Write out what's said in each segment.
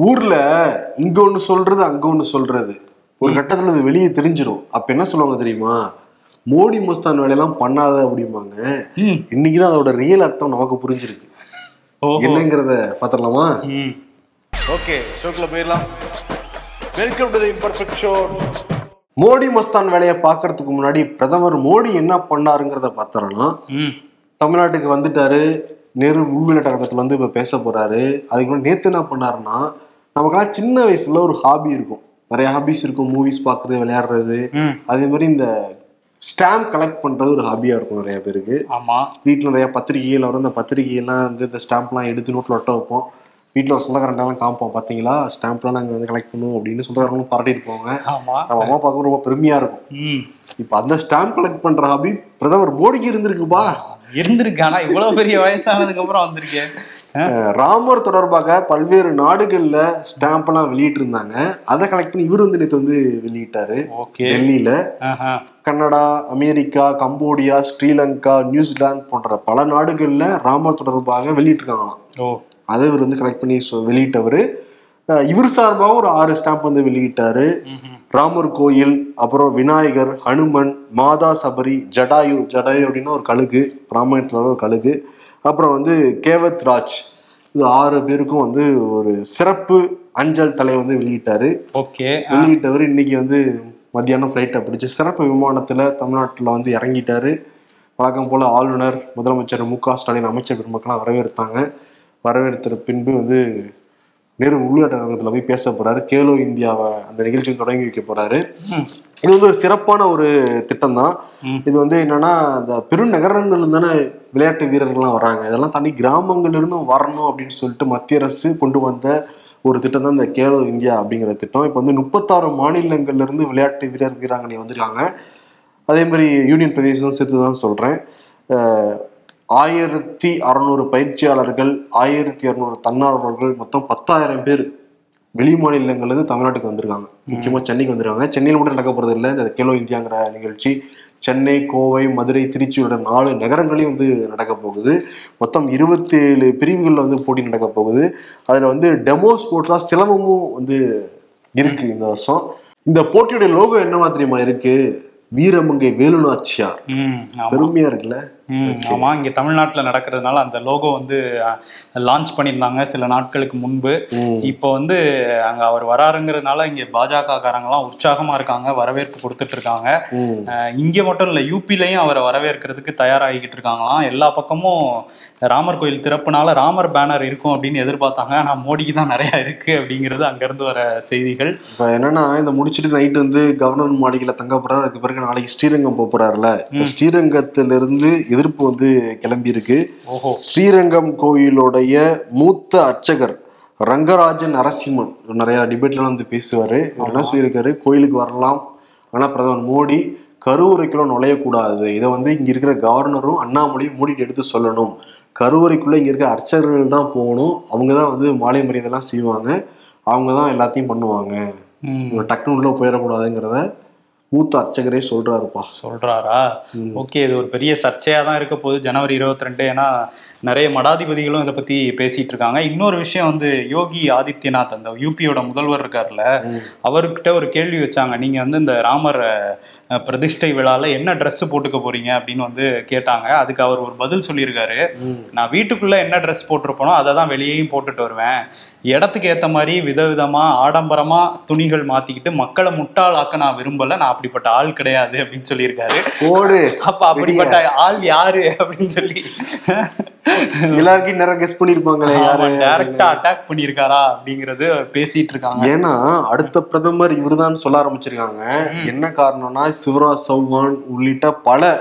ஊர்ல இங்க ஒண்ணு சொல்றது அங்க ஒண்ணு சொல்றது. ஒரு கட்டத்துல அது வெளியே தெரிஞ்சிரும். அப்ப என்ன சொல்லுவாங்க தெரியுமா? மோடி மஸ்தான் வேலையெல்லாம் பண்ணாத அப்படிம்பாங்க. இன்னைக்குதான் அதோட ரியல் அர்த்தம் நமக்கு புரிஞ்சிருக்கு. ஓஹோ. என்னங்கிறத பாத்திரலாமா ம். ஓகே ஷோக்குள்ள போயிடலாம். Welcome to the imperfect show Modi Mastan வேலையை பார்க்கறதுக்கு முன்னாடி பிரதமர் மோடி என்ன பண்ணாருங்கிறத பார்த்தோம்னா ம். தமிழ்நாட்டுக்கு வந்துட்டாரு. நேரு உள்விளையாட்டரங்கத்துல வந்து இப்ப பேச போறாரு. அதுக்கு முன்னாடி நேத்து என்ன பண்ணாருன்னா நமக்கெல்லாம் சின்ன வயசுல ஒரு ஹாபி இருக்கும். நிறைய ஹாபிஸ் இருக்கும். மூவிஸ் பார்க்கறது விளையாடுறது. அதே மாதிரி இந்த ஸ்டாம்ப் கலெக்ட் பண்றது ஒரு ஹாபியா இருக்கும் நிறைய பேருக்கு. ஆமா. வீட்டில் நிறைய பத்திரிகைகள் வரும். இந்த பத்திரிகையெல்லாம் வந்து இந்த ஸ்டாம்ப்லாம் எடுத்து நோட்டில் ஒட்ட வைப்போம். வீட்டில் ஒரு சொந்தக்காரன்லாம் காமிப்போம். பார்த்தீங்களா ஸ்டாம்ப்லாம் நாங்கள் வந்து கலெக்ட் பண்ணுவோம் அப்படின்னு சொந்தக்காரங்களும் பாராட்டிட்டு போவாங்க. நம்ம அம்மா பார்க்க ரொம்ப பெருமையா இருக்கும். இப்போ அந்த ஸ்டாம்ப் கலெக்ட் பண்ற ஹாபி பிரதமர் மோடிக்கு இருந்திருக்குப்பா. இருந்திருக்கு. ஆனா இவ்வளவு பெரிய வயசானதுக்கு அப்புறம் வந்திருக்கேன் ராமர் தொடர்பாக பல்வேறு நாடுகள்ல ஸ்டாம்ப் எல்லாம் வெளியிட்டு இருந்தாங்க அதை கலெக்ட் பண்ணி இவர் வந்து நேற்று வந்து வெளியிட்டாரு. டெல்லியில. Canada America Cambodia Sri Lanka New Zealand போன்ற பல நாடுகள்ல ராமர் தொடர்பாக வெளியிட்டிருக்காங்களாம். ஓ. அதை இவர் வந்து கலெக்ட் பண்ணி வெளியிட்டவர். இவர் சார்பாக ஒரு ஆறு ஸ்டாம்ப் வந்து வெளியிட்டாரு. ராமர் கோயில் அப்புறம் விநாயகர் ஹனுமன் மாதா சபரி ஜடாயு ஜடாயு அப்படின்னா ஒரு கழுகு ராமாயணத்துல ஒரு கழுகு. அப்புறம் வந்து கேவத் ராஜ். இது ஆறு பேருக்கும் வந்து ஒரு சிறப்பு அஞ்சல் தலை வந்து வெளியிட்டாரு. ஓகே. வெளியிட்டவர் இன்னைக்கு வந்து மத்தியானம் ஃப்ளைட்டை பிடிச்சி சிறப்பு விமானத்துல தமிழ்நாட்டுல வந்து இறங்கிட்டாரு. வழக்கம் போல ஆளுநர் முதலமைச்சர் மு க ஸ்டாலின் அமைச்சர் பெருமக்கள்லாம் வரவேற்றாங்க. வரவேற்ற பின்பு வந்து நேரு உள்நாட்டரங்கத்தில் போய் பேச போறாரு. கேலோ இந்தியாவை அந்த நிகழ்ச்சியை தொடங்கி வைக்க போறாரு. இது வந்து ஒரு சிறப்பான ஒரு திட்டம் தான். இது வந்து என்னன்னா இந்த பெருநகரங்கள்ல தானே விளையாட்டு வீரர்கள்லாம் வராங்க. இதெல்லாம் தாண்டி கிராமங்கள்ல இருந்தும் வரணும் அப்படின்னு சொல்லிட்டு மத்திய அரசு கொண்டு வந்த ஒரு திட்டம் தான் இந்த கேலோ இந்தியா அப்படிங்கிற திட்டம். இப்போ வந்து முப்பத்தாறு மாநிலங்கள்ல இருந்து விளையாட்டு வீரர் வீராங்கனை வந்திருக்காங்க. அதே மாதிரி யூனியன் பிரதேசம் சேர்த்து தான் சொல்றேன் ஆயிரத்தி அறநூறு பயிற்சியாளர்கள் ஆயிரத்தி இரநூறு தன்னார்வலர்கள் மொத்தம் பத்தாயிரம் பேர் வெளி மாநிலங்கள்ல இருந்து தமிழ்நாட்டுக்கு வந்திருக்காங்க. முக்கியமா சென்னைக்கு வந்திருக்காங்க. சென்னையில் மட்டும் நடக்க போறது இல்லை. இந்த கேலோ இந்தியாங்கிற நிகழ்ச்சி சென்னை கோவை மதுரை திருச்சி உள்ள நாலு நகரங்களையும் வந்து நடக்க போகுது. மொத்தம் இருபத்தி ஏழு பிரிவுகளில் வந்து போட்டி நடக்க போகுது. அதுல வந்து டெமோ ஸ்போர்ட்ஸா சிலம்பமும் வந்து இருக்கு இந்த வருஷம். இந்த போட்டியோட லோகோ என்னவா தெரியுமா இருக்கு? வீரமங்கை வேலுநாச்சியார். ம் ஆமா. பெருமையா இருக்குல்ல? ம் ஆமா இங்க தமிழ்நாட்டுல நடக்கிறதுனால அந்த லோகோ வந்து லான்ச் பண்ணியிருந்தாங்க சில நாட்களுக்கு முன்பு. இப்போ வந்து அங்க அவர் வராருங்கிறதுனால இங்க பாஜக காரங்களாம் உற்சாகமா இருக்காங்க வரவேற்பு கொடுத்துட்டு இருக்காங்க இங்க மட்டும் இல்ல யூபிலையும் அவரை வரவேற்கிறதுக்கு தயாராகிக்கிட்டு இருக்காங்களாம் எல்லா பக்கமும் ராமர் கோயில் திறப்புனால ராமர் பேனர் இருக்கும் அப்படின்னு எதிர்பார்த்தாங்க. ஆனா மோடிக்கு தான் நிறைய இருக்கு அப்படிங்கிறது அங்க இருந்து வர செய்திகள். இப்ப என்னன்னா இந்த முடிச்சிட்டு நைட் வந்து கவர்னர் மாளிகையில தங்க போறாரு அதுக்கு பிறகு நாளைக்கு ஸ்ரீரங்கம் போக போறாருல இப்ப ஸ்ரீரங்கத்திலிருந்து எதிர்ப்பு வந்து கிளம்பி இருக்கு ஓஹோ. ஸ்ரீரங்கம் கோயிலுடைய மூத்த அர்ச்சகர் ரங்கராஜன் நரசிம்மன். நிறைய டிபேட்லாம் வந்து பேசுவாரு. என்ன சொல்லியிருக்காரு? கோயிலுக்கு வரலாம். ஆனா பிரதமர் மோடி கருவறைக்குள்ள நுழையக்கூடாது. இதை வந்து இங்க இருக்கிற கவர்னரும் அண்ணாமலையும் மோடிட்டு எடுத்து சொல்லணும். கருவறைக்குள்ள இங்க இருக்க அர்ச்சகர்கள் தான் போகணும். அவங்க தான் வந்து மாலை மரியாதைலாம் செய்வாங்க. அவங்க தான் எல்லாத்தையும் பண்ணுவாங்க. ம். இவங்க டக்குனு உள்ள போயிடக்கூடாதுங்கிறத மூத்த அர்ச்சகரே சொல்றாருப்பா. சொல்றாரா? ஓகே இது ஒரு பெரிய சர்ச்சையா தான் இருக்க போகுது. ஜனவரி இருபத்தி ரெண்டு ஏன்னா நிறைய மடாதிபதிகளும் இதை பத்தி பேசிட்டு இருக்காங்க. இன்னொரு விஷயம் வந்து யோகி ஆதித்யநாத் அந்த யூபியோட முதல்வர் இருக்கார்ல அவர்கிட்ட ஒரு கேள்வி வச்சாங்க. நீங்க வந்து இந்த ராமர் பிரதிஷ்டை விழால என்ன Dress போட்டுக்க போறீங்க அப்படின்னு வந்து கேட்டாங்க. அதுக்கு அவர் ஒரு பதில் சொல்லியிருக்காரு. நான் வீட்டுக்குள்ள என்ன Dress போட்டிருப்பனோ அதை தான் வெளியேயும் போட்டுட்டு வருவேன். இடத்துக்கு ஏத்த மாதிரி விதவிதமா ஆடம்பரமா துணிகள் மாத்திக்கிட்டு மக்களை முட்டாளாக்க நான் விரும்பல. நான் அப்படிப்பட்ட ஆள் கிடையாது அப்படின்னு சொல்லியிருக்காரு. ஓடு அப்ப அப்படிப்பட்ட ஆள் யாரு அப்படின்னு சொல்லி. எல்லாருக்கும் நேரம் கெஸ் பண்ணிருப்பாங்களே யாரு டைரக்டா அட்டாக் பண்ணியிருக்காரா அப்படிங்கறது பேசிட்டு இருக்காங்க. ஏன்னா அடுத்த பிரதமர் இவர்தான் சொல்ல ஆரம்பிச்சிருக்காங்க. என்ன காரணம்னா சிவராஜ் சௌகான் உள்ளிட்ட பல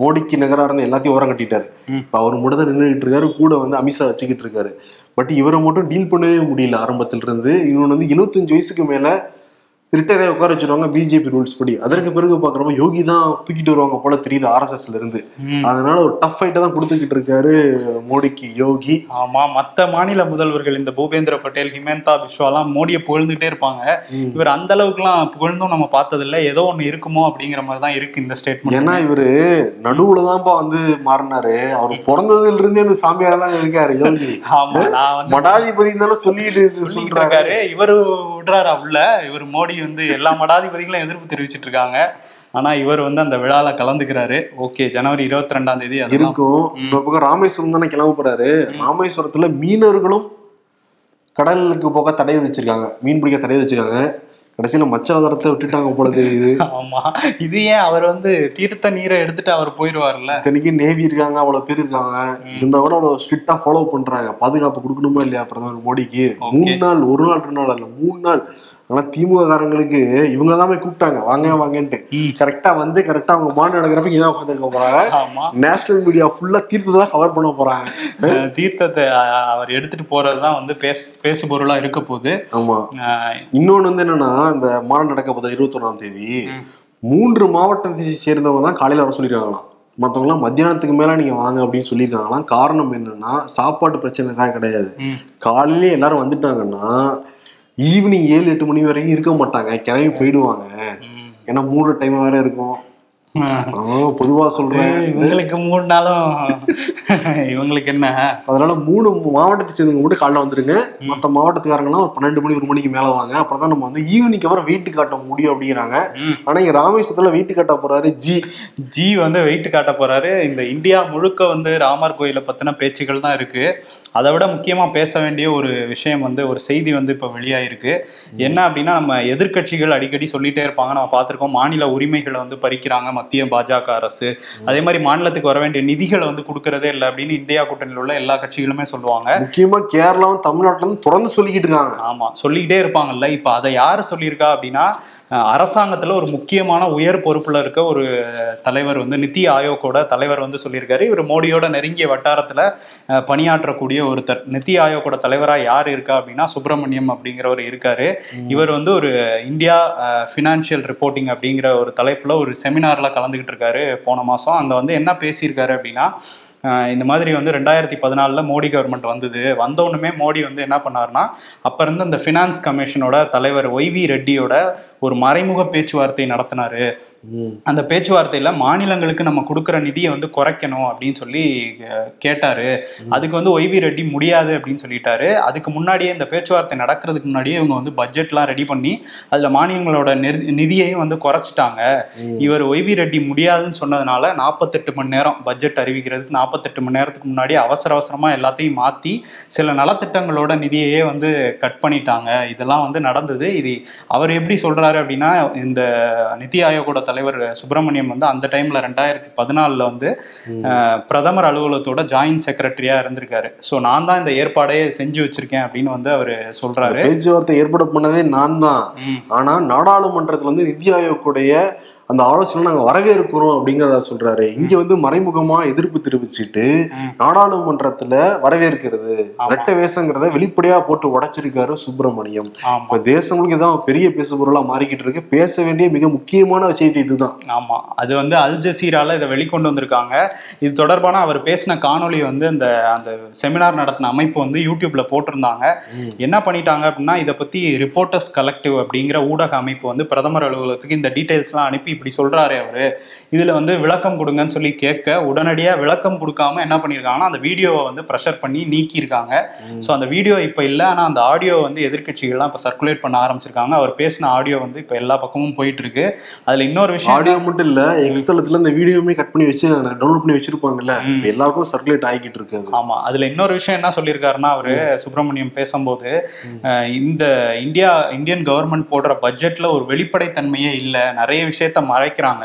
மோடிக்கு நகரா இருந்த எல்லாத்தையும் ஓரம் கட்டிட்டாரு. இப்ப அவர் மட்டும் தான் நின்றுட்டு இருக்காரு கூட வந்து அமித்ஷா வச்சுக்கிட்டு இருக்காரு. பட் இவரை மட்டும் டீல் பண்ணவே முடியல ஆரம்பத்திலிருந்து. இருந்து வந்து 75 வயசுக்கு மேலே ரிட்டையர் ஆகி உட்கார வச்சிருவாங்க பிஜேபி ரூல்ஸ் படி. அதற்கு பிறகு பாக்குறப்ப யோகி தான் தூக்கிட்டு வருவாங்க போல தெரியுது ஆர்எஸ்எஸ்ல இருந்து. அதனால ஒரு டஃப் ஃபைட்டை தான் கொடுத்துக்கிட்டு இருக்காரு மோடிக்கு யோகி. ஆமா மத்த மாநில முதல்வர்கள் இந்த பூபேந்திர பட்டேல் ஹிமந்தா பிஸ்வாலாம் மோடியை புகழ்ந்துட்டே இருப்பாங்க. இவர் அந்த அளவுக்குலாம் புகழ்ந்தும் நம்ம பார்த்ததில்ல. ஏதோ ஒண்ணு இருக்குமோ அப்படிங்கிற மாதிரி தான் இருக்கு இந்த ஸ்டேட்மெண்ட் ஏன்னா இவரு நடுவுல தான்ப்பா வந்து மாறினாரு. அவர் பிறந்ததுல இருந்தே அந்த சாமியாரா தான் இருக்காரு யோகி. மடாதிபதி தானே சொல்லிட்டு சொல்றாரு. இவரு விடுறாரா உள்ள? இவர் மோடி வந்து எல்லா மடாதிபதிகளும் எதிர்ப்பு தெரிவிச்சிட்டு இருக்காங்க. ஆனா இவர் வந்து அந்த விழால கலந்துக்கிறாரு. ஓகே ஜனவரி இருபத்தி ரெண்டாம் தேதி இருக்கும். இன்னொரு பக்கம் ராமேஸ்வரம் தானே கிளம்ப போறாரு. ராமேஸ்வரத்துல மீனவர்களும் கடலுக்கு போக தடை விதிச்சிருக்காங்க. மீன் பிடிக்க தடை விதிச்சிருக்காங்க. கடைசியில மச்சாதாரத்தை விட்டுட்டாங்க போல தெரியுது. ஆமா. இது ஏன் அவர் வந்து தீர்த்த நீரை எடுத்துட்டு அவர் போயிடுவார்ல இத்தனைக்கு நேவி இருக்காங்க அவ்வளவு பேர் இருக்காங்க. இருந்தா கூட அவ்வளவு ஸ்ட்ரிக்டா ஃபாலோ பண்றாங்க. பாதுகாப்பு கொடுக்கணுமா இல்லையா பிரதமர் மோடிக்கு? மூணு நாள் ஒரு நாள் ரெண்டு நாள் இல்ல மூணு நாள். ஆனா திமுக காரங்களுக்கு இவங்க தான் போய் கூப்பிட்டாங்க. வாங்க வாங்கன்ட்டு. கரெக்டா வந்து கரெக்டா அவங்க மாடு நடக்கிறப்ப இதான் உட்காந்துருக்க போறாங்க. நேஷனல் மீடியா ஃபுல்லா தீர்த்தத்தை தான் கவர் பண்ண போறாங்க. தீர்த்தத்தை அவர் எடுத்துட்டு போறதுதான் வந்து பேசு பேசு பொருளா இருக்க போகுது. ஆமா. இன்னொன்னு வந்து என்னன்னா இந்த மாநாடு நடக்க போகுது இருபத்தொன்னாம் தேதி. மூன்று மாவட்டத்தை சேர்ந்தவங்க தான் காலையில வர சொல்லியிருக்காங்களாம். மற்றவங்களாம் மத்தியானத்துக்கு மேல நீங்க வாங்க அப்படின்னு சொல்லியிருக்காங்களாம். காரணம் என்னன்னா சாப்பாடு பிரச்சனைக்காக கிடையாது. ம். காலையிலே எல்லாரும் வந்துட்டாங்கன்னா ஈவினிங் ஏழு எட்டு மணி வரைக்கும் இருக்க மாட்டாங்க. கிளம்பி போயிடுவாங்க. ஏன்னா மூணு டைம் வேற இருக்கும். பொதுவா சொல்றேன். இவங்களுக்கு மூணு நாளும் இவங்களுக்கு என்ன? அதனால மூணு மாவட்டத்தை சேர்ந்தவங்க மட்டும் காலைல வந்துருங்க. மற்ற மாவட்டத்துக்காரங்களாம் ஒரு பன்னெண்டு மணி ஒரு மணிக்கு மேல வாங்க. அப்புறம் தான் நம்ம வந்து ஈவினிங் அப்புறம் வெயிட் காட்ட முடியும் அப்படிங்கிறாங்க. ஆனா இங்க ராமேஸ்வரத்துல வெயிட் காட்ட போறாரு ஜி ஜி வந்து வெயிட் காட்ட போறாரு. இந்த இந்தியா முழுக்க வந்து ராமர் கோயிலை பத்தின பேச்சுகள் தான் இருக்கு. அதை விட முக்கியமா பேச வேண்டிய ஒரு விஷயம் வந்து ஒரு செய்தி வந்து இப்ப வெளியாயிருக்கு. என்ன அப்படின்னா நம்ம எதிர்க்கட்சிகள் அடிக்கடி சொல்லிட்டே இருப்பாங்க. நம்ம பார்த்திருக்கோம் மாநில உரிமைகளை வந்து பறிக்கிறாங்க மத்திய பாஜக அரசு அதே மாதிரி மாநிலத்துக்கு வர வேண்டிய நிதிகளை வந்து கொடுக்கறதே இல்லை அப்படின்னு இந்தியா கூட்டணியில் உள்ள எல்லா கட்சிகளுமே சொல்லுவாங்க. முக்கியமா கேரளாவும் தமிழ்நாட்டுல இருந்து தொடர்ந்து சொல்லிக்கிட்டு இருக்காங்க. ஆமா சொல்லிக்கிட்டே இருப்பாங்கல்ல. இப்ப அதை யாரு சொல்லியிருக்கா அப்படின்னா அரசாங்கத்துல ஒரு முக்கியமான உயர் பொறுப்புல இருக்க ஒரு தலைவர் வந்து நித்தி ஆயோக்கோட தலைவர் வந்து சொல்லியிருக்காரு. இவர் மோடியோட நெருங்கிய வட்டாரத்துல பணியாற்றக்கூடிய ஒருத்தர். நித்தி ஆயோக்கோட தலைவரா யார் இருக்கா அப்படின்னா சுப்பிரமணியம் அப்படிங்கிறவர் இருக்காரு. இவர் வந்து ஒரு இந்தியா ஃபினான்ஷியல் ரிப்போர்ட்டிங் அப்படிங்கிற ஒரு தலைப்புல ஒரு செமினார்ல கலந்துக்கிட்டு இருக்காரு போன மாதம் அந்த வந்து என்ன பேசியிருக்காரு அப்படின்னா இந்த மாதிரி வந்து ரெண்டாயிரத்தி பதினாலில் மோடி கவர்மெண்ட் வந்தது. வந்தவுடனே மோடி வந்து என்ன பண்ணாருன்னா அப்போ இருந்து அந்த ஃபினான்ஸ் கமிஷனோட தலைவர் ஒய்வி ரெட்டியோட ஒரு மறைமுக பேச்சுவார்த்தை நடத்தினாரு. அந்த பேச்சுவார்த்தையில மாநிலங்களுக்கு நம்ம கொடுக்குற நிதியை வந்து குறைக்கணும் அப்படின்னு சொல்லி கேட்டாரு. அதுக்கு வந்து ஒய்வி ரெட்டி முடியாது அப்படின்னு சொல்லிட்டாரு. அதுக்கு முன்னாடியே இந்த பேச்சுவார்த்தை நடக்கிறதுக்கு முன்னாடியே இவங்க வந்து பட்ஜெட்லாம் ரெடி பண்ணி அதுல மாநிலங்களோட நிதியையும் வந்து குறைச்சிட்டாங்க. இவர் ஒய்வி ரெட்டி முடியாதுன்னு சொன்னதுனால நாற்பத்தெட்டு மணி நேரம் பட்ஜெட் அறிவிக்கிறதுக்கு நாற்பத்தெட்டு மணி நேரத்துக்கு முன்னாடி அவசர அவசரமா எல்லாத்தையும் மாத்தி சில நலத்திட்டங்களோட நிதியையே வந்து கட் பண்ணிட்டாங்க. இதெல்லாம் வந்து நடந்தது. இது அவர் எப்படி சொல்றாரு அப்படின்னா இந்த நிதி ஆயோகோட தலைவர் சுப்பிரமணியம் வந்து அந்த டைம்ல ரெண்டாயிரத்தி பதினாலில் வந்து பிரதமர் அலுவலகத்தோட ஜாயின்ட் செக்ரட்டரியா இருந்திருக்காரு. ஸோ நான் தான் இந்த ஏற்பாடையே செஞ்சு வச்சிருக்கேன் அப்படின்னு வந்து அவர் சொல்றாரு. பேச்சுவார்த்தை ஏற்பாடு பண்ணதே நான் தான். ஆனா நாடாளுமன்றத்துல வந்து நிதி ஆயோக்குடைய அந்த ஆலோசனை நாங்க வரவேற்கிறோம் அப்படிங்கறத சொல்றாரு. இங்க வந்து மறைமுகமா எதிர்ப்பு தெரிவிச்சுட்டு. நாடாளுமன்றத்துல வரவேற்கிறது. ரெட்ட வேஷங்கிறத வெளிப்படையா போட்டு உடைச்சிருக்காரு சுப்பிரமணியம். இப்ப தேசங்களுக்கு இதான் பெரிய பேசு பொருளா மாறிக்கிட்டு இருக்கு. பேச வேண்டிய மிக முக்கியமான செய்தி இதுதான். ஆமா. அது வந்து அல் ஜசீரால இதை வெளிக்கொண்டு வந்திருக்காங்க. இது தொடர்பான அவர் பேசின காணொளி வந்து அந்த அந்த செமினார் நடத்தின அமைப்பு வந்து யூடியூப்ல போட்டிருந்தாங்க. என்ன பண்ணிட்டாங்க அப்படின்னா இதை பத்தி ரிப்போர்ட்டர்ஸ் கலெக்டிவ் அப்படிங்கிற ஊடக அமைப்பு வந்து பிரதமர் அலுவலகத்துக்கு இந்த டீடைல்ஸ்லாம் அனுப்பி இப்படி சொல்றாரு அவரு. இதுல வந்து விளக்கம் கொடுங்கன்னு சொல்லி கேட்க உடனடியா விளக்கம் கொடுக்காம என்ன பண்ணியிருக்காங்கன்னா அந்த வீடியோவை வந்து ப்ரெஷர் பண்ணி நீக்கியிருக்காங்க. ஸோ அந்த வீடியோ இப்போ இல்லை ஆனால் அந்த ஆடியோ வந்து எதிர்க்கட்சிகள்லாம் இப்போ சர்க்குலேட் பண்ண ஆரம்பிச்சிருக்காங்க. அவர் பேசின ஆடியோ வந்து இப்போ எல்லா பக்கமும் போயிட்டு இருக்கு அதுல இன்னொரு விஷயம் ஆடியோ மட்டும் இல்ல எக்ஸ் தளத்துல இந்த வீடியோவுமே கட் பண்ணி வச்சு டவுன்லோட் பண்ணி வச்சிருப்பாங்கல்ல. எல்லாருக்கும் சர்க்குலேட் ஆகிக்கிட்டு இருக்கு ஆமா. அதுல இன்னொரு விஷயம் என்ன சொல்லியிருக்காருன்னா அவரு சுப்பிரமணியம் பேசும்போது இந்த இந்தியா இந்தியன் கவர்மெண்ட் போடுற பட்ஜெட்ல ஒரு வெளிப்படைத்தன்மையே இல்லை. நிறைய விஷயத்த மறைக்கிறாங்க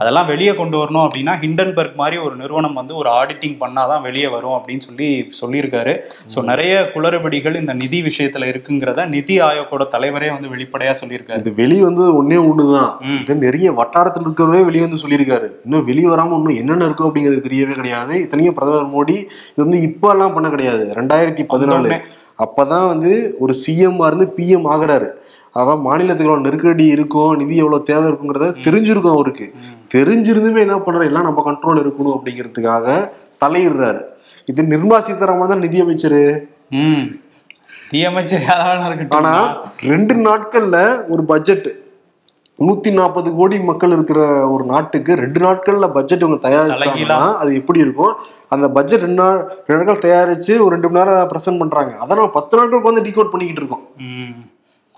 அதெல்லாம் வெளியே கொண்டு வரணும் அப்படின்னா ஹிண்டன்பர்க் மாதிரி ஒரு நிறுவனம் வந்து ஒரு ஆடிட்டிங் பண்ணாதான் வெளியே வரும் அப்படின்னு சொல்லி சொல்லியிருக்காரு. ஸோ நிறைய குளறுபடிகள் இந்த நிதி விஷயத்துல இருக்குங்கிறத நிதி ஆயோக்கோட தலைவரே வந்து வெளிப்படையா சொல்லியிருக்காரு. இது வெளியே வந்து ஒன்னே ஒண்ணுதான். இது நிறைய வட்டாரத்தில் இருக்கிறவரே வெளியே வந்து சொல்லியிருக்காரு. இன்னும் வெளியே வராம இன்னும் என்னென்ன இருக்கும் அப்படிங்கிறது தெரியவே கிடையாது. இத்தனைக்கும் பிரதமர் மோடி இது வந்து இப்ப எல்லாம் பண்ண கிடையாது. ரெண்டாயிரத்தி பதினாலு. அப்பதான் வந்து ஒரு சிஎம் இருந்து பிஎம் ஆகுறாரு. அதான் மாநிலத்துக்கு எவ்வளவு நெருக்கடி இருக்கும் நிதி எவ்வளவு தேவை இருக்குங்கிறத தெரிஞ்சிருக்கும் அவருக்கு. தெரிஞ்சிருந்துமே என்ன பண்றாரு எல்லாம் நம்ம கண்ட்ரோல் இருக்கணும் அப்படிங்கிறதுக்காக தலையிடுறாரு. இது நிர்மலா சீதாராமன் தான் நிதி அமைச்சரு. ம். தீ அமைச்சர் யாராவது இருக்கட்டும். ஆனா ரெண்டு நாட்கள்ல ஒரு பட்ஜெட் நூத்தி நாற்பது கோடி மக்கள் இருக்கிற ஒரு நாட்டுக்கு ரெண்டு நாட்கள்ல பட்ஜெட் இவங்க தயாரிச்சாங்கன்னா அது எப்படி இருக்கும்? அந்த பட்ஜெட் ரெண்டு நாள் ரெண்டு நாட்கள் தயாரிச்சு ஒரு ரெண்டு மணி நேரம் பிரசன்ட் பண்றாங்க. அதை நம்ம பத்து நாட்களுக்கு வந்து டிகோட் பண்ணிக்கிட்டு இருக்கோம். ம்.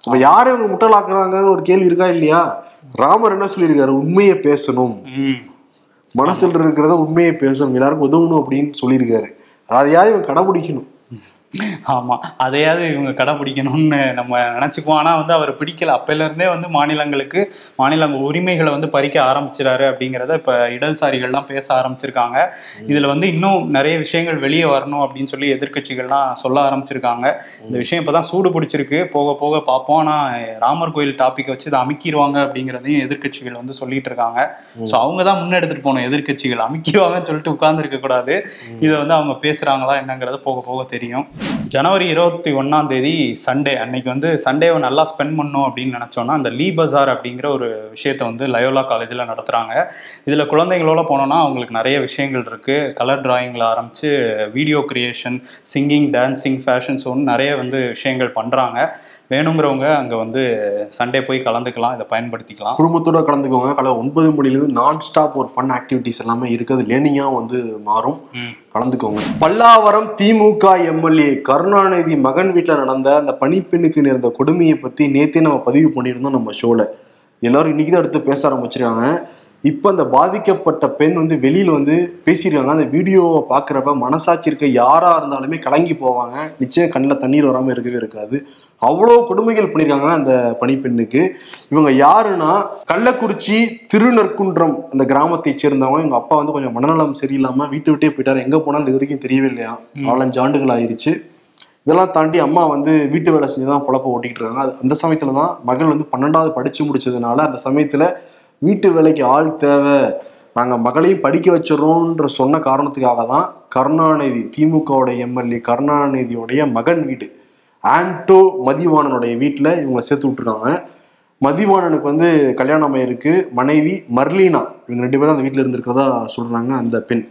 அப்ப யாரை இவங்க முட்டலாக்குறாங்கன்னு ஒரு கேள்வி இருக்கா இல்லையா? ராமர் என்ன சொல்லியிருக்காரு? உண்மையை பேசணும். மனசுல இருக்கிறத உண்மையை பேசணும். எல்லாருக்கும் உதவணும் அப்படின்னு சொல்லியிருக்காரு. அதையாவது இவன் கடைபிடிக்கணும். ஆமா. அதையாவது இவங்க கடைபிடிக்கணும்னு நம்ம நினைச்சுக்குவோம். ஆனா வந்து அவர் பிடிக்கல. அப்பையில இருந்தே வந்து மாநிலங்களுக்கு மாநில உரிமைகளை வந்து பறிக்க ஆரம்பிச்சிடாரு அப்படிங்கிறத இப்ப இடதுசாரிகள்லாம் பேச ஆரம்பிச்சிருக்காங்க. இதுல வந்து இன்னும் நிறைய விஷயங்கள் வெளியே வரணும் அப்படின்னு சொல்லி எதிர்க்கட்சிகள்லாம் சொல்ல ஆரம்பிச்சிருக்காங்க. இந்த விஷயம் இப்பதான் சூடு பிடிச்சிருக்கு. போக போக பார்ப்போம். ஆனா ராமர் கோயில் டாபிக் வச்சு இதை அமுக்கிடுவாங்க அப்படிங்கிறதையும் எதிர்க்கட்சிகள் வந்து சொல்லிட்டு இருக்காங்க. ஸோ அவங்க தான் முன்னெடுத்துட்டு போகணும். எதிர்க்கட்சிகள் அமுக்கிடுவாங்கன்னு சொல்லிட்டு உட்கார்ந்து இருக்க கூடாது இதை வந்து அவங்க பேசுறாங்களா என்னங்கிறது போக போக தெரியும். ஜனவரி இருபத்தி ஒன்றாம் தேதி சண்டே. அன்னைக்கு வந்து சண்டேவை நல்லா ஸ்பெண்ட் பண்ணோம் அப்படின்னு நினச்சோன்னா அந்த லீ பஜார் அப்படிங்கிற ஒரு விஷயத்த வந்து லயோலா காலேஜில் நடத்துகிறாங்க இதில் குழந்தைங்களோட போனோம்னா அவங்களுக்கு நிறைய விஷயங்கள் இருக்குது கலர் டிராயிங்கில் ஆரம்பித்து video creation singing dancing fashion ஷோன்னு நிறைய வந்து விஷயங்கள் பண்ணுறாங்க வேணுங்கிறவங்க அங்கே வந்து சண்டே போய் கலந்துக்கலாம் இதை பயன்படுத்திக்கலாம். குடும்பத்தோட கலந்துக்கோங்க. காலை ஒன்பது மணிலேருந்து நான் ஸ்டாப் ஒரு ஃபன் ஆக்டிவிட்டிஸ் எல்லாமே இருக்குது. லேர்னிங்காக வந்து மாறும். கலந்துக்கோங்க. பல்லாவரம் திமுக எம்எல்ஏ கருணாநிதி மகன் வீட்டில் நடந்த அந்த பணிப்பெண்ணுக்கு நேர்ந்த கொடுமையை பற்றி நேத்தே நம்ம பதிவு பண்ணியிருந்தோம் நம்ம ஷோவில் எல்லாரும் இன்னைக்கு தான் எடுத்து பேச ஆரம்பிச்சிருக்காங்க. இப்போ அந்த பாதிக்கப்பட்ட பெண் வந்து வெளியில் வந்து பேசியிருக்காங்க. அந்த வீடியோவை பார்க்குறப்ப மனசாட்சி இருக்க யாராக இருந்தாலுமே கலங்கி போவாங்க. நிச்சயம் கண்ணில் தண்ணீர் வராமல் இருக்கவே இருக்காது. அவ்வளோ கொடுமைகள் பண்ணியிருக்காங்க அந்த பணிப்பெண்ணுக்கு இவங்க யாருன்னா கள்ளக்குறிச்சி திருநற்குன்றம் அந்த கிராமத்தை சேர்ந்தவங்க. எங்க அப்பா வந்து கொஞ்சம் மனநலம் சரியில்லாம வீட்டு விட்டே போயிட்டாரு. எங்க போனாலும் இது வரைக்கும் தெரியவே இல்லையா? நாலஞ்சு ஆண்டுகள் ஆயிருச்சு. இதெல்லாம் தாண்டி அம்மா வந்து வீட்டு வேலை செஞ்சு தான் பொழப்ப ஓட்டிக்கிட்டு இருக்காங்க. அந்த சமயத்துல தான் மகள் வந்து பன்னெண்டாவது படிச்சு முடிச்சதுனால அந்த சமயத்துல வீட்டு வேலைக்கு ஆள் தேவை. நாங்கள் மகளையும் படிக்க வச்சிடறோன்ற சொன்ன காரணத்துக்காக தான் கருணாநிதி திமுகவுடைய எம்எல்ஏ கருணாநிதியோடைய மகன் வீடு. ஆண்டோ மதிவாணனுடைய வீட்டில் இவங்களை சேர்த்து விட்டுருக்காங்க. மதிவாணனுக்கு வந்து கல்யாணம் ஆயிருக்கு. மனைவி மர்லீனா. இவங்க ரெண்டு பேரும் அந்த வீட்டில் இருந்திருக்கிறதா சொல்கிறாங்க அந்த பெண்.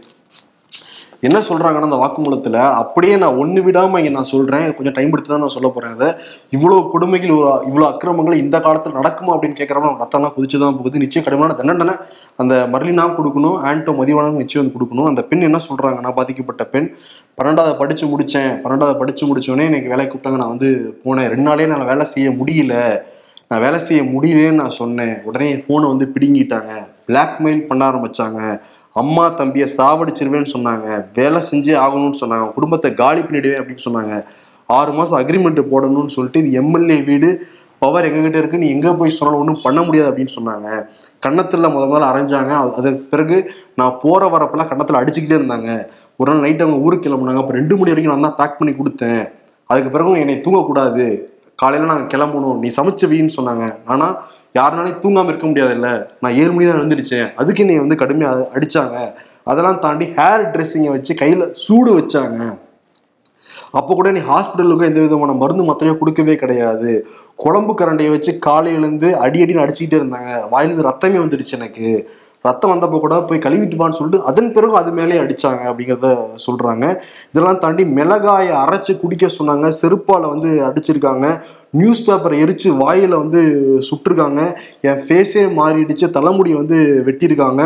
என்ன சொல்றாங்கன்னா அந்த வாக்குமூலத்துல அப்படியே நான் ஒண்ணு விடாம இங்க நான் சொல்றேன். கொஞ்சம் டைம் எடுத்து தான் நான் சொல்ல போறேன். அதை இவ்வளவு கொடுமைகள் இவ்வளவு அக்கிரமங்கள் இந்த காலத்துல நடக்குமா அப்படின்னு கேட்கறப்ப நம்ம ரத்தம்லாம் குதிச்சு தான் போகுது. நிச்சயம் கடுமையான தண்டனை அந்த மர்லினா கொடுக்கணும் ஆண்டோ மதிவானும் நிச்சயம் வந்து கொடுக்கணும். அந்த பெண் என்ன சொல்றாங்கன்னா பாதிக்கப்பட்ட பெண். பன்னெண்டாவது படிச்சு முடிச்சேன். பன்னெண்டாவது படிச்சு முடிச்சோடனே எனக்கு வேலைக்கு கூப்பிட்டாங்க. நான் வந்து போனேன். ரெண்டு நாளே நான் வேலை செய்ய முடியல. நான் வேலை செய்ய முடியலன்னு நான் சொன்னேன். உடனே என் ஃபோனை வந்து பிடுங்கிட்டாங்க. பிளாக்மெயில் பண்ண ஆரம்பிச்சாங்க. அம்மா தம்பியை சாவடிச்சிருவேன்னு சொன்னாங்க. வேலை செஞ்சே ஆகணும்னு சொன்னாங்க. குடும்பத்தை காலி பண்ணிடுவேன் அப்படின்னு சொன்னாங்க. ஆறு மாதம் அக்ரிமெண்ட் போடணும்னு சொல்லிட்டு இது எம்எல்ஏ வீடு பவர் எங்ககிட்ட இருக்கு நீ எங்க போய் சொன்னாலும் ஒன்றும் பண்ண முடியாது அப்படின்னு சொன்னாங்க. கன்னத்தில் முத முதல்ல அரைஞ்சாங்க. அது- அதுக்கு பிறகு நான் போற வரப்பெல்லாம் கன்னத்தில் அடிச்சுக்கிட்டே இருந்தாங்க. ஒரு நாள் நைட் அவங்க ஊருக்கு கிளம்புனாங்க. அப்போ ரெண்டு மணி வரைக்கும் நான் தான் பேக் பண்ணி கொடுத்தேன். அதுக்கு பிறகு என்னை தூங்கக்கூடாது. காலையில் நாங்கள் கிளம்பணும். நீ சமைச்ச வீன்னு சொன்னாங்க. ஆனால் யாருனாலையும் தூங்காமல் இருக்க முடியாதுல்ல? நான் ஏழு மணி தான் எழுந்திரிச்சேன். அதுக்கு என்னை வந்து கடுமையாக அடித்தாங்க அதெல்லாம் தாண்டி ஹேர் ட்ரெஸ்ஸிங்கை வச்சு கையில் சூடு வச்சாங்க. அப்போ கூட நீ ஹாஸ்பிட்டலுக்கு எந்த விதமான மருந்து மாத்திரையோ கொடுக்கவே கிடையாது. குழம்பு கரண்டையை வச்சு காலையிலேருந்து அடி அடின்னு அடிச்சுக்கிட்டே இருந்தாங்க. வாயிலிருந்து ரத்தமே வந்துடுச்சு எனக்கு. ரத்தம் வந்தப்போ கூட போய் கழுவிட்டுவான்னு சொல்லிட்டு அதன் பிறகு அது மேலே அடிச்சாங்க அப்படிங்கிறத சொல்கிறாங்க இதெல்லாம் தாண்டி மிளகாயை அரைச்சு குடிக்க சொன்னாங்க. செருப்பால் வந்து அடிச்சிருக்காங்க. நியூஸ் பேப்பரை எரிச்சு வாயில் வந்து சுட்டிருக்காங்க. என் ஃபேஸே மாறிடுச்சு. தலைமுடியை வந்து வெட்டியிருக்காங்க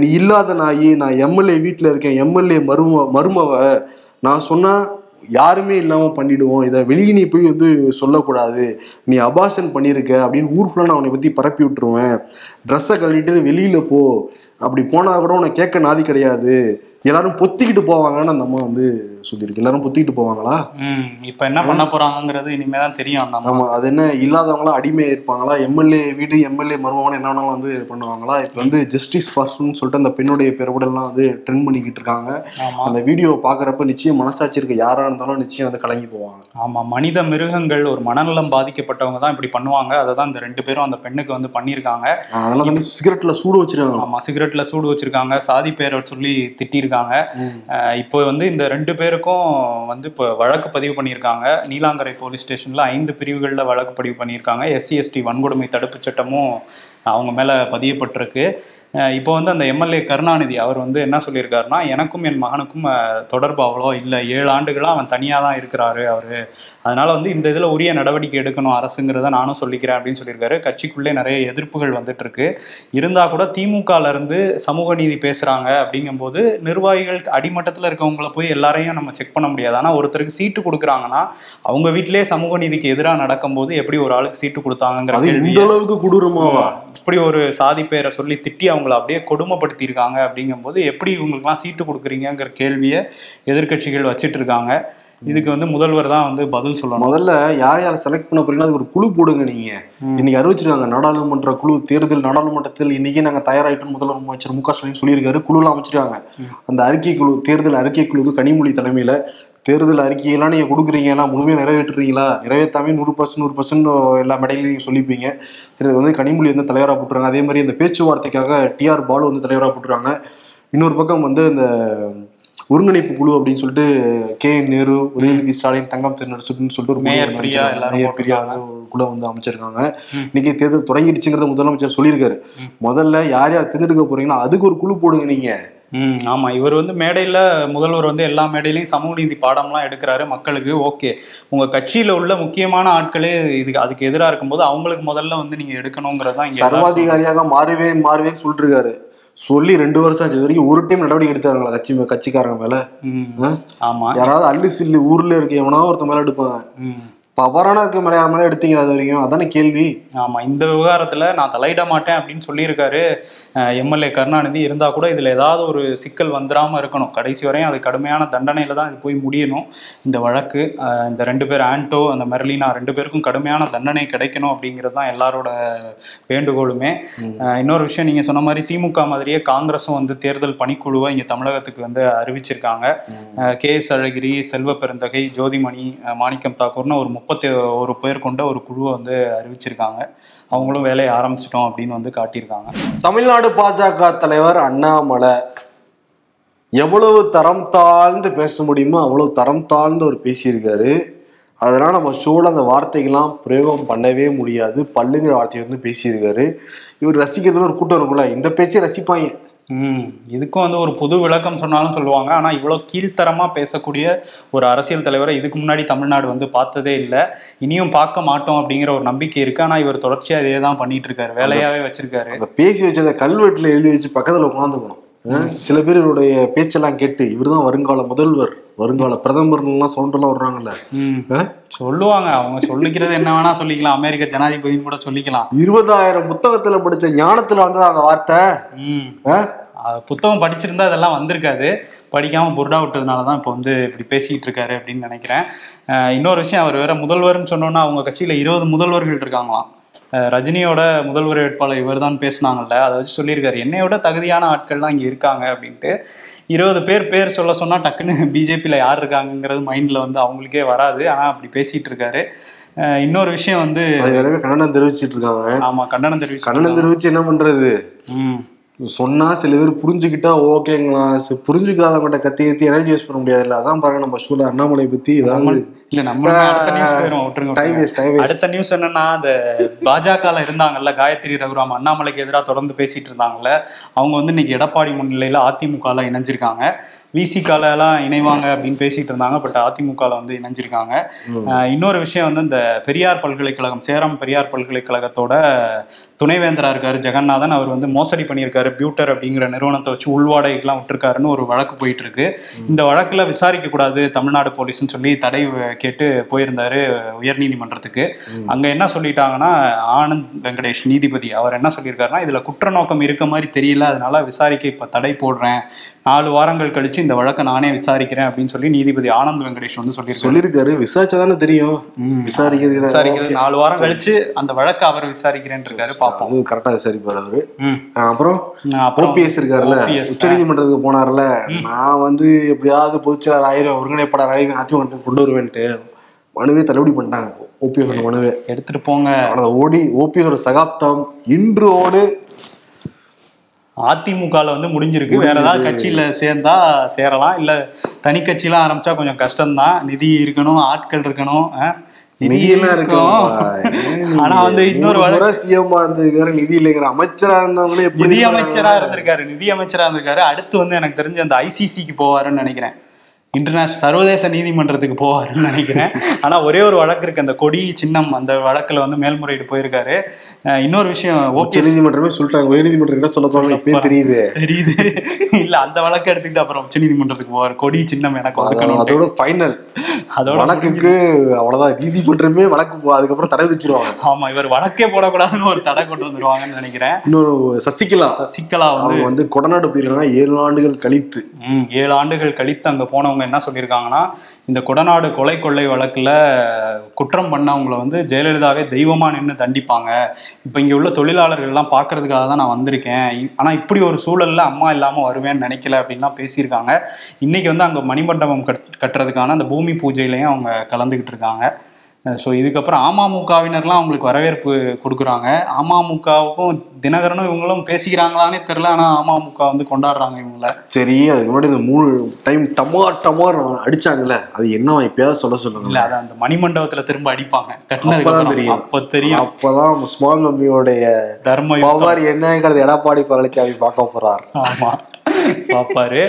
நீ இல்லாத நாயி நான் எம்எல்ஏ வீட்டில் இருக்கேன். எம்எல்ஏ மரும மருமவ. நான் சொன்னால் யாருமே இல்லாமல் பண்ணிடுவோம். இதை வெளியே நீ போய் வந்து சொல்லக்கூடாது. நீ அபாஷன் பண்ணியிருக்க அப்படின்னு ஊர் ஃபுல்லாக நான் உன்னை பற்றி பரப்பி விட்டுருவேன். ட்ரெஸ்ஸை கழட்டிட்டு வெளியில் போ. அப்படி போனால் கூட உன்னை கேட்க நாதி கிடையாது. எல்லாரும் பொத்திக்கிட்டு போவாங்கன்னு அந்த அம்மா வந்து சொல்லியிருக்கு. எல்லாரும் பொத்திக்கிட்டு போவாங்களா? இப்போ என்ன பண்ண போறாங்கங்கிறது இனிமே தான் தெரியும் ஆமா அது என்ன இல்லாதவங்களா அடிமையா இருப்பாங்களா? எம்எல்ஏ வீடு எம்எல்ஏ மருமகன் என்ன வேணாலும் வந்து பண்ணுவாங்களா? இப்போ வந்து ஜஸ்டிஸ் ஃபார்ஸ்ட்னு சொல்லிட்டு அந்த பெண்ணுடைய பெருவுடல்லாம் வந்து ட்ரெண்ட் பண்ணிக்கிட்டு இருக்காங்க. அந்த வீடியோ பாக்குறப்ப நிச்சயம் மனசாட்சி இருக்க யாரா இருந்தாலும் நிச்சயம் வந்து கலங்கி போவாங்க. ஆமா மனித மிருகங்கள் ஒரு மனநலம் பாதிக்கப்பட்டவங்க தான் இப்படி பண்ணுவாங்க. அதை தான் இந்த ரெண்டு பேரும் அந்த பெண்ணுக்கு வந்து பண்ணியிருக்காங்க. அதெல்லாம் வந்து சிகரெட்ல சூடு வச்சிருக்காங்க. ஆமா சிகரெட்ல சூடு வச்சிருக்காங்க. சாதி பேரை சொல்லி திட்டியிருக்காங்க. அஹ் இப்போ வந்து இந்த ரெண்டு பேரை பேருக்கும் வந்து இப்போ வழக்கு பதிவு பண்ணியிருக்காங்க. நீலாங்கரை போலீஸ் ஸ்டேஷனில் ஐந்து பிரிவுகளில் வழக்கு பதிவு பண்ணியிருக்காங்க. எஸ்சி எஸ்டி வன்கொடுமை தடுப்புச் சட்டமும் அவங்க மேலே பதியப்பட்டிருக்கு. இப்போ வந்து அந்த எம்எல்ஏ கருணாநிதி அவர் வந்து என்ன சொல்லியிருக்காருன்னா எனக்கும் என் மகனுக்கும் தொடர்பு அவ்வளோ இல்லை. ஏழு ஆண்டுகளாக அவன் தனியாக தான் இருக்கிறாரு அவர். அதனால வந்து இந்த இதில் உரிய நடவடிக்கை எடுக்கணும் அரசுங்கிறத நானும் சொல்லிக்கிறேன் அப்படின்னு சொல்லியிருக்காரு. கட்சிக்குள்ளே நிறைய எதிர்ப்புகள் வந்துட்டு இருக்கு இருந்தால் கூட திமுகல இருந்து சமூக நீதி பேசுகிறாங்க அப்படிங்கும்போது நிர்வாகிகள் அடிமட்டத்தில் இருக்கவங்கள போய் எல்லாரையும் நம்ம செக் பண்ண முடியாது. ஆனால் ஒருத்தருக்கு சீட்டு கொடுக்குறாங்கன்னா அவங்க வீட்டிலேயே சமூக நீதிக்கு எதிராக நடக்கும்போது எப்படி ஒரு ஆளுக்கு சீட்டு கொடுத்தாங்கிற அது இந்த அளவுக்கு கொடூரமாவா? இப்படி ஒரு சாதி பேரை சொல்லி திட்டி அவங்கள அப்படியே கொடுமைப்படுத்தியிருக்காங்க அப்படிங்கும்போது எப்படி இவங்களுக்குலாம் சீட்டு கொடுக்குறீங்கங்கிற கேள்வியை எதிர்க்கட்சிகள் வச்சிட்டு இருக்காங்க இதுக்கு வந்து முதல்வர் தான் வந்து பதில் சொல்லணும். முதல்ல யார் யாரை செலக்ட் பண்ண போறீங்களோ அதுக்கு ஒரு குழு போடுங்க நீங்க. இன்னைக்கு அறிவிச்சிருக்காங்க நாடாளுமன்ற குழு தேர்தல் நாடாளுமன்றத்தில் இன்னைக்கு நாங்க தயாராயிட்டோம் முதலமைச்சர் மு க ஸ்டாலின் சொல்லியிருக்காரு குழுலாம் அமைச்சிருக்காங்க. அந்த அறிக்கை குழு தேர்தல் அறிக்கை குழுக்கு கனிமொழி தலைமையில தேர்தல் அறிக்கையெல்லாம் நீங்க கொடுக்குறீங்களா முழுமையாக நிறைவேற்றுறீங்களா? நிறைவேற்றாமே நூறு பர்சன்ட் நூறு பர்சன்ட் எல்லா மேடையிலையும் நீங்க சொல்லிப்பீங்க. இது வந்து கனிமொழி வந்து தலைவராக போட்டுருக்காங்க. அதே மாதிரி இந்த பேச்சுவார்த்தைக்காக டிஆர் பாலு வந்து தலைவராக போட்டுருக்காங்க. இன்னொரு பக்கம் வந்து இந்த ஒருங்கிணைப்பு குழு அப்படின்னு சொல்லிட்டு கே நேரு உதயநிதி ஸ்டாலின் தங்கம் தென்னரசுன்னு சொல்லிட்டு ஒரு மேயர் பிரியா மேயர் பிரியா குழு வந்து அமைச்சிருக்காங்க. இன்னைக்கு தேர்தல் தொடங்கிடுச்சுங்கிறத முதலமைச்சர் சொல்லியிருக்காரு. முதல்ல யார் யார் தேர்ந்தெடுக்க போறீங்களோ அதுக்கு ஒரு குழு போடுங்க நீங்க. ம் ஆமா. இவர் வந்து மேடையில முதல்வர் வந்து எல்லா மேடையிலையும் சமூக நீதி பாடம்லாம் எடுக்கிறாரு மக்களுக்கு. ஓகே. உங்க கட்சியில உள்ள முக்கியமான ஆட்களே இதுக்கு அதுக்கு எதிராக இருக்கும்போது அவங்களுக்கு முதல்ல வந்து நீங்க எடுக்கணுங்கிறது தான் சர்வாதிகாரியாக மாறுவேன் மாறுவேன் சொல்லிட்டு இருக்காரு சொல்லி ரெண்டு வருஷம் ஆச்சு. வரைக்கும் ஒரு டைம் நடவடிக்கை எடுத்தாங்களா கட்சி கட்சிக்காரங்க மேல? ஆமா. யாராவது அள்ளு சில்லு ஊர்ல இருக்க எவனா ஒருத்த மேல எடுப்பாங்க பவரான இருக்க மேல யார் மேல எடுத்தீங்க அது வரைக்கும்? அதானே கேள்வி. ஆமா இந்த விவகாரத்துல நான் தலையிட மாட்டேன் அப்படின்னு சொல்லியிருக்காரு எம்எல்ஏ கருணாநிதி. இருந்தா கூட இதுல ஏதாவது ஒரு சிக்கல் வந்துடாம இருக்கணும். கடைசி வரையும் அது கடுமையான தண்டனையில தான் இது போய் முடியணும். இந்த வழக்கு இந்த ரெண்டு பேர் ஆண்டோ அந்த மெர்லினா ரெண்டு பேருக்கும் கடுமையான தண்டனை கிடைக்கணும் அப்படிங்கிறது தான் எல்லாரோட வேண்டுகோளுமே. இன்னொரு விஷயம் நீங்க சொன்ன மாதிரி திமுக மாதிரியே காங்கிரஸும் வந்து தேர்தல் பணிக்குழுவை இங்க தமிழகத்துக்கு வந்து அறிவிச்சிருக்காங்க. கே எஸ் அழகிரி செல்வ பெருந்தகை ஜோதிமணி மாணிக்கம் தாக்கூர்னு ஒரு முப்பத்தி ஒரு பேர் கொண்ட ஒரு குழுவை வந்து அறிவிச்சிருக்காங்க. அவங்களும் வேலையை ஆரம்பிச்சிட்டோம் அப்படின்னு வந்து காட்டியிருக்காங்க. தமிழ்நாடு பாஜக தலைவர் அண்ணாமலை எவ்வளவு தரம் தாழ்ந்து பேச முடியுமோ அவ்வளவு தரம் தாழ்ந்து அவர் பேசியிருக்காரு. அதனால நம்ம ஷோல அந்த வார்த்தைகள்லாம் பிரயோகம் பண்ணவே முடியாது. பல்லுங்கிற வார்த்தையை வந்து பேசியிருக்காரு. இவர் ரசிக்கிறதுல ஒரு கூட்டம் இருக்கும்ல இந்த பேச்சை ரசிப்பாங்க. இதுக்கும் வந்து ஒரு புது விளக்கம் சொன்னாலும் சொல்லுவாங்க. ஆனால் இவ்வளோ கீழ்த்தரமாக பேசக்கூடிய ஒரு அரசியல் தலைவரை இதுக்கு முன்னாடி தமிழ்நாடு வந்து பார்த்ததே இல்லை. இனியும் பார்க்க மாட்டோம் அப்படிங்கிற ஒரு நம்பிக்கை இருக்கு. ஆனால் இவர் தொடர்ச்சியாக இதே தான் பண்ணிட்டு இருக்காரு. வேலையாவே வச்சிருக்காரு. பேசி வச்சதை கல்வெட்டுல எழுதி வச்சு பக்கத்துல உட்காந்துக்கணும் சில பேர் இவருடைய பேச்செல்லாம் கேட்டு இவர்தான் வருங்கால முதல்வர் வருங்கால பிரதமர்லாம் சவுண்டெல்லாம் ஆ? சொல்லுவாங்க. அவங்க சொல்லிக்கிறது என்ன வேணா சொல்லிக்கலாம். அமெரிக்க ஜனாதிபதினு கூட சொல்லிக்கலாம். இருபதாயிரம் புத்தகத்துல படிச்ச ஞானத்துல வந்ததா அந்த வார்த்தை? புத்தகம் படிச்சிருந்தா அதெல்லாம் வந்திருக்காது. படிக்காம புர்டா விட்டதுனால தான் இப்போ வந்து இப்படி பேசிக்கிட்டு இருக்காரு அப்படின்னு நினைக்கிறேன். இன்னொரு விஷயம் அவர் வேற முதல்வர்னு சொன்னோன்னா அவங்க கட்சியில இருபது முதல்வர்கள் இருக்காங்களாம். ரஜினியோட முதல்வர் வேட்பாளர் இவர் தான் பேசினாங்கல்ல அதை வச்சு சொல்லியிருக்காரு. என்னையோட தகுதியான ஆட்கள் தான் இங்கே இருக்காங்க அப்படின்ட்டு. இருபது பேர் பேர் சொல்ல சொன்னா டக்குன்னு பிஜேபியில் யார் இருக்காங்கங்கிறது மைண்டில் வந்து அவங்களுக்கே வராது. ஆனால் அப்படி பேசிட்டு இருக்காரு. இன்னொரு விஷயம் வந்து எல்லாமே கண்டனம் தெரிவிச்சிட்டு இருக்காங்க. ஆமா கண்டனம் தெரிவிச்சு கண்டனம் தெரிவிச்சு என்ன பண்றது? ம். சொன்னா சில பேர் புரிஞ்சுக்கிட்டா ஓகேங்களா? சரி, புரிஞ்சுக்காதவங்ககிட்ட கத்தி கத்தி எனர்ஜி வேஸ்ட் பண்ண முடியாதுல்ல? அதான் பாருங்க நம்ம ஷூல அண்ணாமலை பத்தி. ஏதாவது இல்ல நம்ம அடுத்த நியூஸ் போயிரும் விட்டுருங்க அடுத்த நியூஸ் என்னன்னா அந்த பாஜகல இருந்தாங்கல்ல காயத்ரி ரகுராம் அண்ணாமலைக்கு எதிராக தொடர்ந்து பேசிட்டு இருந்தாங்கல்ல அவங்க வந்து இன்னைக்கு எடப்பாடி முன்னிலையில அதிமுகல இணைஞ்சிருக்காங்க. விசிகால எல்லாம் இணைவாங்க அப்படின்னு பேசிட்டு இருந்தாங்க பட் அதிமுகல வந்து இணைஞ்சிருக்காங்க. இன்னொரு விஷயம் வந்து இந்த பெரியார் பல்கலைக்கழகம் சேலம் பெரியார் பல்கலைக்கழகத்தோட துணைவேந்தரா இருக்காரு ஜெகநாதன். அவர் வந்து மோசடி பண்ணியிருக்காரு பியூட்டர் அப்படிங்கிற நிறுவனத்தை வச்சு உள்வாடகைக்கெல்லாம் விட்டுருக்காருன்னு ஒரு வழக்கு போயிட்டு இருக்கு. இந்த வழக்குல விசாரிக்க கூடாது தமிழ்நாடு போலீஸ்னு சொல்லி தடை கேட்டு போயிருந்தாரு உயர்நீதிமன்றத்துக்கு அங்க என்ன சொல்லிட்டாங்கன்னா ஆனந்த் வெங்கடேஷ் நீதிபதி அவர் என்ன சொல்லியிருக்காருன்னா இதுல குற்ற நோக்கம் இருக்க மாதிரி தெரியல அதனால விசாரிக்க இப்ப தடை போடுறேன். நாலு வாரங்கள் கழிச்சு இந்த வழக்கை நானே விசாரிக்கிறேன் அப்படின்னு சொல்லி நீதிபதி ஆனந்த் வெங்கடேஷ் வந்து சொல்லியிருக்காரு. சொல்லியிருக்காரு. விசாரிச்சா தானே தெரியும். விசாரிக்கிறது விசாரிக்கிறது நாலு வாரம் கழிச்சு அந்த வழக்கை அவர் விசாரிக்கிறேன்னு இருக்காரு பார்ப்போம். அது கரெக்டா விசாரிப்பாரு அவரு. அப்புறம் அப்புறம் OPS. உச்ச நீதிமன்றத்துக்கு போனார்ல. நான் வந்து எப்படியாவது பொதுச்செயலாளர் ஆயிரம் ஒருங்கிணைப்பாளர் ஆயிரம் அதிமுக கொண்டு வருவேன்ட்டு. மனுவே தள்ளுபடி பண்ணிட்டாங்க. ஓபிஎஸ் மனுவே. எடுத்துட்டு போங்க. ஆனா ஓடி ஓபிஎஸ் சகாப்தம் இன்றோடு அதிமுகல வந்து முடிஞ்சிருக்கு. வேற ஏதாவது கட்சியில சேர்ந்தா சேரலாம். இல்ல தனி கட்சிலாம் ஆரம்பிச்சா கொஞ்சம் கஷ்டம்தான். நிதி இருக்கணும் ஆட்கள் இருக்கணும் ஆனா வந்து இன்னொரு சிஎம்மா இருந்திருக்காரு நிதி இல்லைங்கிற அமைச்சரா இருந்தவங்களே நிதி? அமைச்சரா இருந்திருக்காரு. நிதி அமைச்சரா இருந்திருக்காரு. அடுத்து வந்து எனக்கு தெரிஞ்சு அந்த ஐசிசிக்கு போவாருன்னு நினைக்கிறேன். இன்டர்நேஷனல் சர்வதேச நீதிமன்றத்துக்கு போவாருன்னு நினைக்கிறேன். ஆனா ஒரே ஒரு வழக்கு இருக்கு. அந்த கொடி சின்னம் அந்த வழக்குல வந்து மேல்முறையீடு போயிருக்காரு. இன்னொரு விஷயம் ஓபிஎஸ் நீதிமன்றமே சொல்லிட்டாங்க. உயர் நீதிமன்றம் என்ன சொல்ல போறாங்க தெரியுது. தெரியுது. இல்ல அந்த வழக்கு எடுத்துக்கிட்டு அப்புறம் உச்ச நீதிமன்றத்துக்கு போவார். கொடி சின்னம் எனக்கு ஒதுக்கணும் அதோட ஃபைனல் அதோட வழக்குக்கு அவ்வளவுதான். நீதிமன்றமே வழக்கு போ- அதுக்கப்புறம் தடை விதிச்சிருவாங்க. ஆமா இவர் வழக்கே போடக்கூடாதுன்னு ஒரு தடை கொண்டு வந்துருவாங்கன்னு நினைக்கிறேன். இன்னொரு சசிகலா. சசிகலா வந்து வந்து கொடநாடு போயிருக்காங்க ஏழு ஆண்டுகள் கழித்து. ஏழு ஆண்டுகள் கழித்து அங்க போனவங்க என்ன சொல்லியிருக்காங்கன்னா இந்த கொடநாடு கொலை கொள்ளை வழக்கில் குற்றம் பண்ணவங்களை வந்து ஜெயலலிதாவே தெய்வமாக நின்று தண்டிப்பாங்க. இப்போ இங்கே உள்ள தொழிலாளர்கள்லாம் பார்க்கறதுக்காக தான் நான் வந்திருக்கேன். ஆனால் இப்படி ஒரு சூழலில் அம்மா இல்லாமல் வருவேன்னு நினைக்கல அப்படின்லாம் பேசியிருக்காங்க. இன்னைக்கு வந்து அங்கே மணிமண்டபம் கட் கட்டுறதுக்கான அந்த பூமி பூஜையிலையும் அவங்க கலந்துக்கிட்டு இருக்காங்க. ஸோ இதுக்கப்புறம் அமமுகவினர்லாம் அவங்களுக்கு வரவேற்பு கொடுக்குறாங்க. அமமுகவுக்கும் தினகரனும் இவங்களும் பேசிக்கிறாங்களானே தெரில ஆனால் அமமுக வந்து கொண்டாடுறாங்க இவங்கள. சரி அதுக்கு முன்னாடி இந்த மூணு டைம் டமார் டமார் அடிச்சாங்கல்ல அது என்ன எப்பயாவது சொல்ல இல்ல சொல்லுங்க அத அந்த மணிமண்டபத்துல திரும்ப அடிப்பாங்க. அப்புறம். தெரியும். அப்ப தெரியும். அப்பதான் ஸ்மால் மம்மியோடைய தர்ம என்னங்கிறது எடப்பாடி பழனிசாமி பார்க்க போறார். ஆமா. பார்ப்பாரு.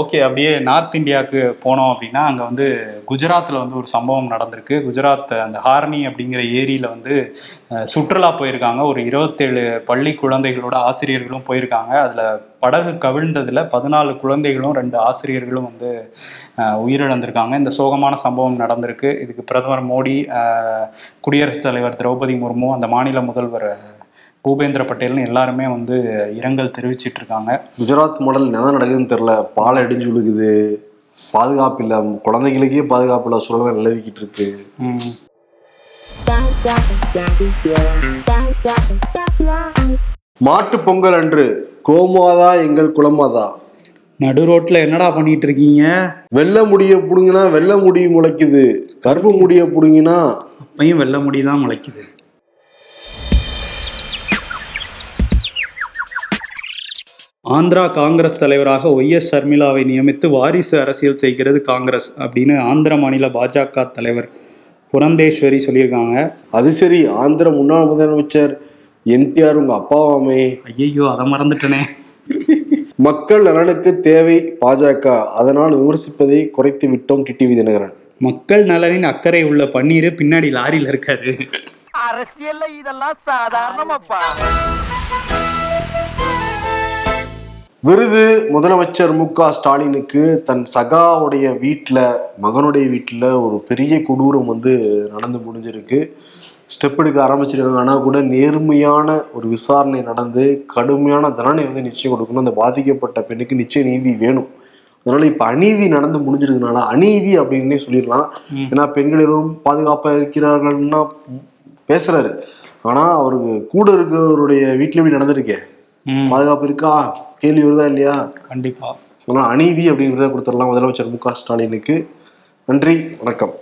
ஓகே அப்படியே நார்த் இந்தியாவுக்கு போனோம் அப்படின்னா அங்கே வந்து குஜராத்தில் வந்து ஒரு சம்பவம் நடந்திருக்கு. குஜராத் அந்த ஹார்னி அப்படிங்கிற ஏரியில் வந்து சுற்றுலா போயிருக்காங்க. ஒரு இருபத்தேழு பள்ளி குழந்தைகளோட ஆசிரியர்களும் போயிருக்காங்க. அதில் படகு கவிழ்ந்ததில் பதினாலு குழந்தைகளும் ரெண்டு ஆசிரியர்களும் வந்து உயிரிழந்திருக்காங்க. இந்த சோகமான சம்பவம் நடந்திருக்கு. இதுக்கு பிரதமர் மோடி குடியரசுத் தலைவர் திரௌபதி முர்மு அந்த மாநில முதல்வர் பூபேந்திர பட்டேல்னு எல்லாருமே வந்து இரங்கல் தெரிவிச்சிட்டு இருக்காங்க குஜராத் மாடல் என்ன நடக்குதுன்னு தெரியல. பாலை இடிஞ்சு விழுகுது. பாதுகாப்பு இல்ல. குழந்தைகளுக்கே பாதுகாப்பு இல்ல. சூழல் நிலவிக்கிட்டு இருக்கு. மாட்டு பொங்கல் அன்று கோமாதா எங்கள் குலமாதா? நடு ரோட்ல என்னடா பண்ணிட்டு இருக்கீங்க வெள்ளை முடிய புடுங்கினா வெள்ளை முடி முளைக்குது. கருப்பு முடிய புடுங்கினா அப்பையும் வெள்ள முடி தான் முளைக்குது. ஆந்திரா காங்கிரஸ் தலைவராக ஒய் எஸ் ஷர்மிளாவை நியமித்து வாரிசு அரசியல் செய்கிறது காங்கிரஸ் அப்படின்னு ஆந்திர மாநில பாஜக தலைவர் புரந்தேஸ்வரி சொல்லியிருக்காங்க. அது சரி ஆந்திர முன்னாள் முதலமைச்சர் என்டிஆர் உங்க அப்பாவாமே. ஐயையோ அதை மறந்துட்டனே. மக்கள் நலனுக்கு தேவை பாஜக. அதனால் விமர்சிப்பதை குறைத்து விட்டோம் டிடிவி தினகரன். மக்கள் நலனின் அக்கறை உள்ள பன்னீர் பின்னாடி லாரியில இருக்காரு. அரசியல்ல இதெல்லாம் சாதாரணமாப்பா. விருது முதலமைச்சர் மு க ஸ்டாலினுக்கு தன் சகாவுடைய வீட்டில் மகனுடைய வீட்டில் ஒரு பெரிய கொடூரம் வந்து நடந்து முடிஞ்சிருக்கு. ஸ்டெப் எடுக்க ஆரம்பிச்சிருக்காங்க. ஆனால் கூட நேர்மையான ஒரு விசாரணை நடந்து கடுமையான தண்டனை வந்து நிச்சயம் கொடுக்கணும். அந்த பாதிக்கப்பட்ட பெண்ணுக்கு நிச்சய நீதி வேணும். அதனால இப்போ அநீதி நடந்து முடிஞ்சிருக்கனால அநீதி அப்படின்னே சொல்லிடலாம். ஏன்னா பெண்கள் எல்லோரும் பாதுகாப்பாக இருக்கிறார்கள்னா பேசுறாரு. ஆனால் அவருக்கு கூட இருக்கிறவருடைய வீட்டில் எப்படி நடந்திருக்கே. ம், பாதுகாப்பு இருக்கா? கேள்வி வருதா இல்லையா? கண்டிப்பா. அதனால் அநீதி அப்படிங்கிறத கொடுத்துடலாம் முதலமைச்சர் மு க ஸ்டாலினுக்கு. நன்றி வணக்கம்.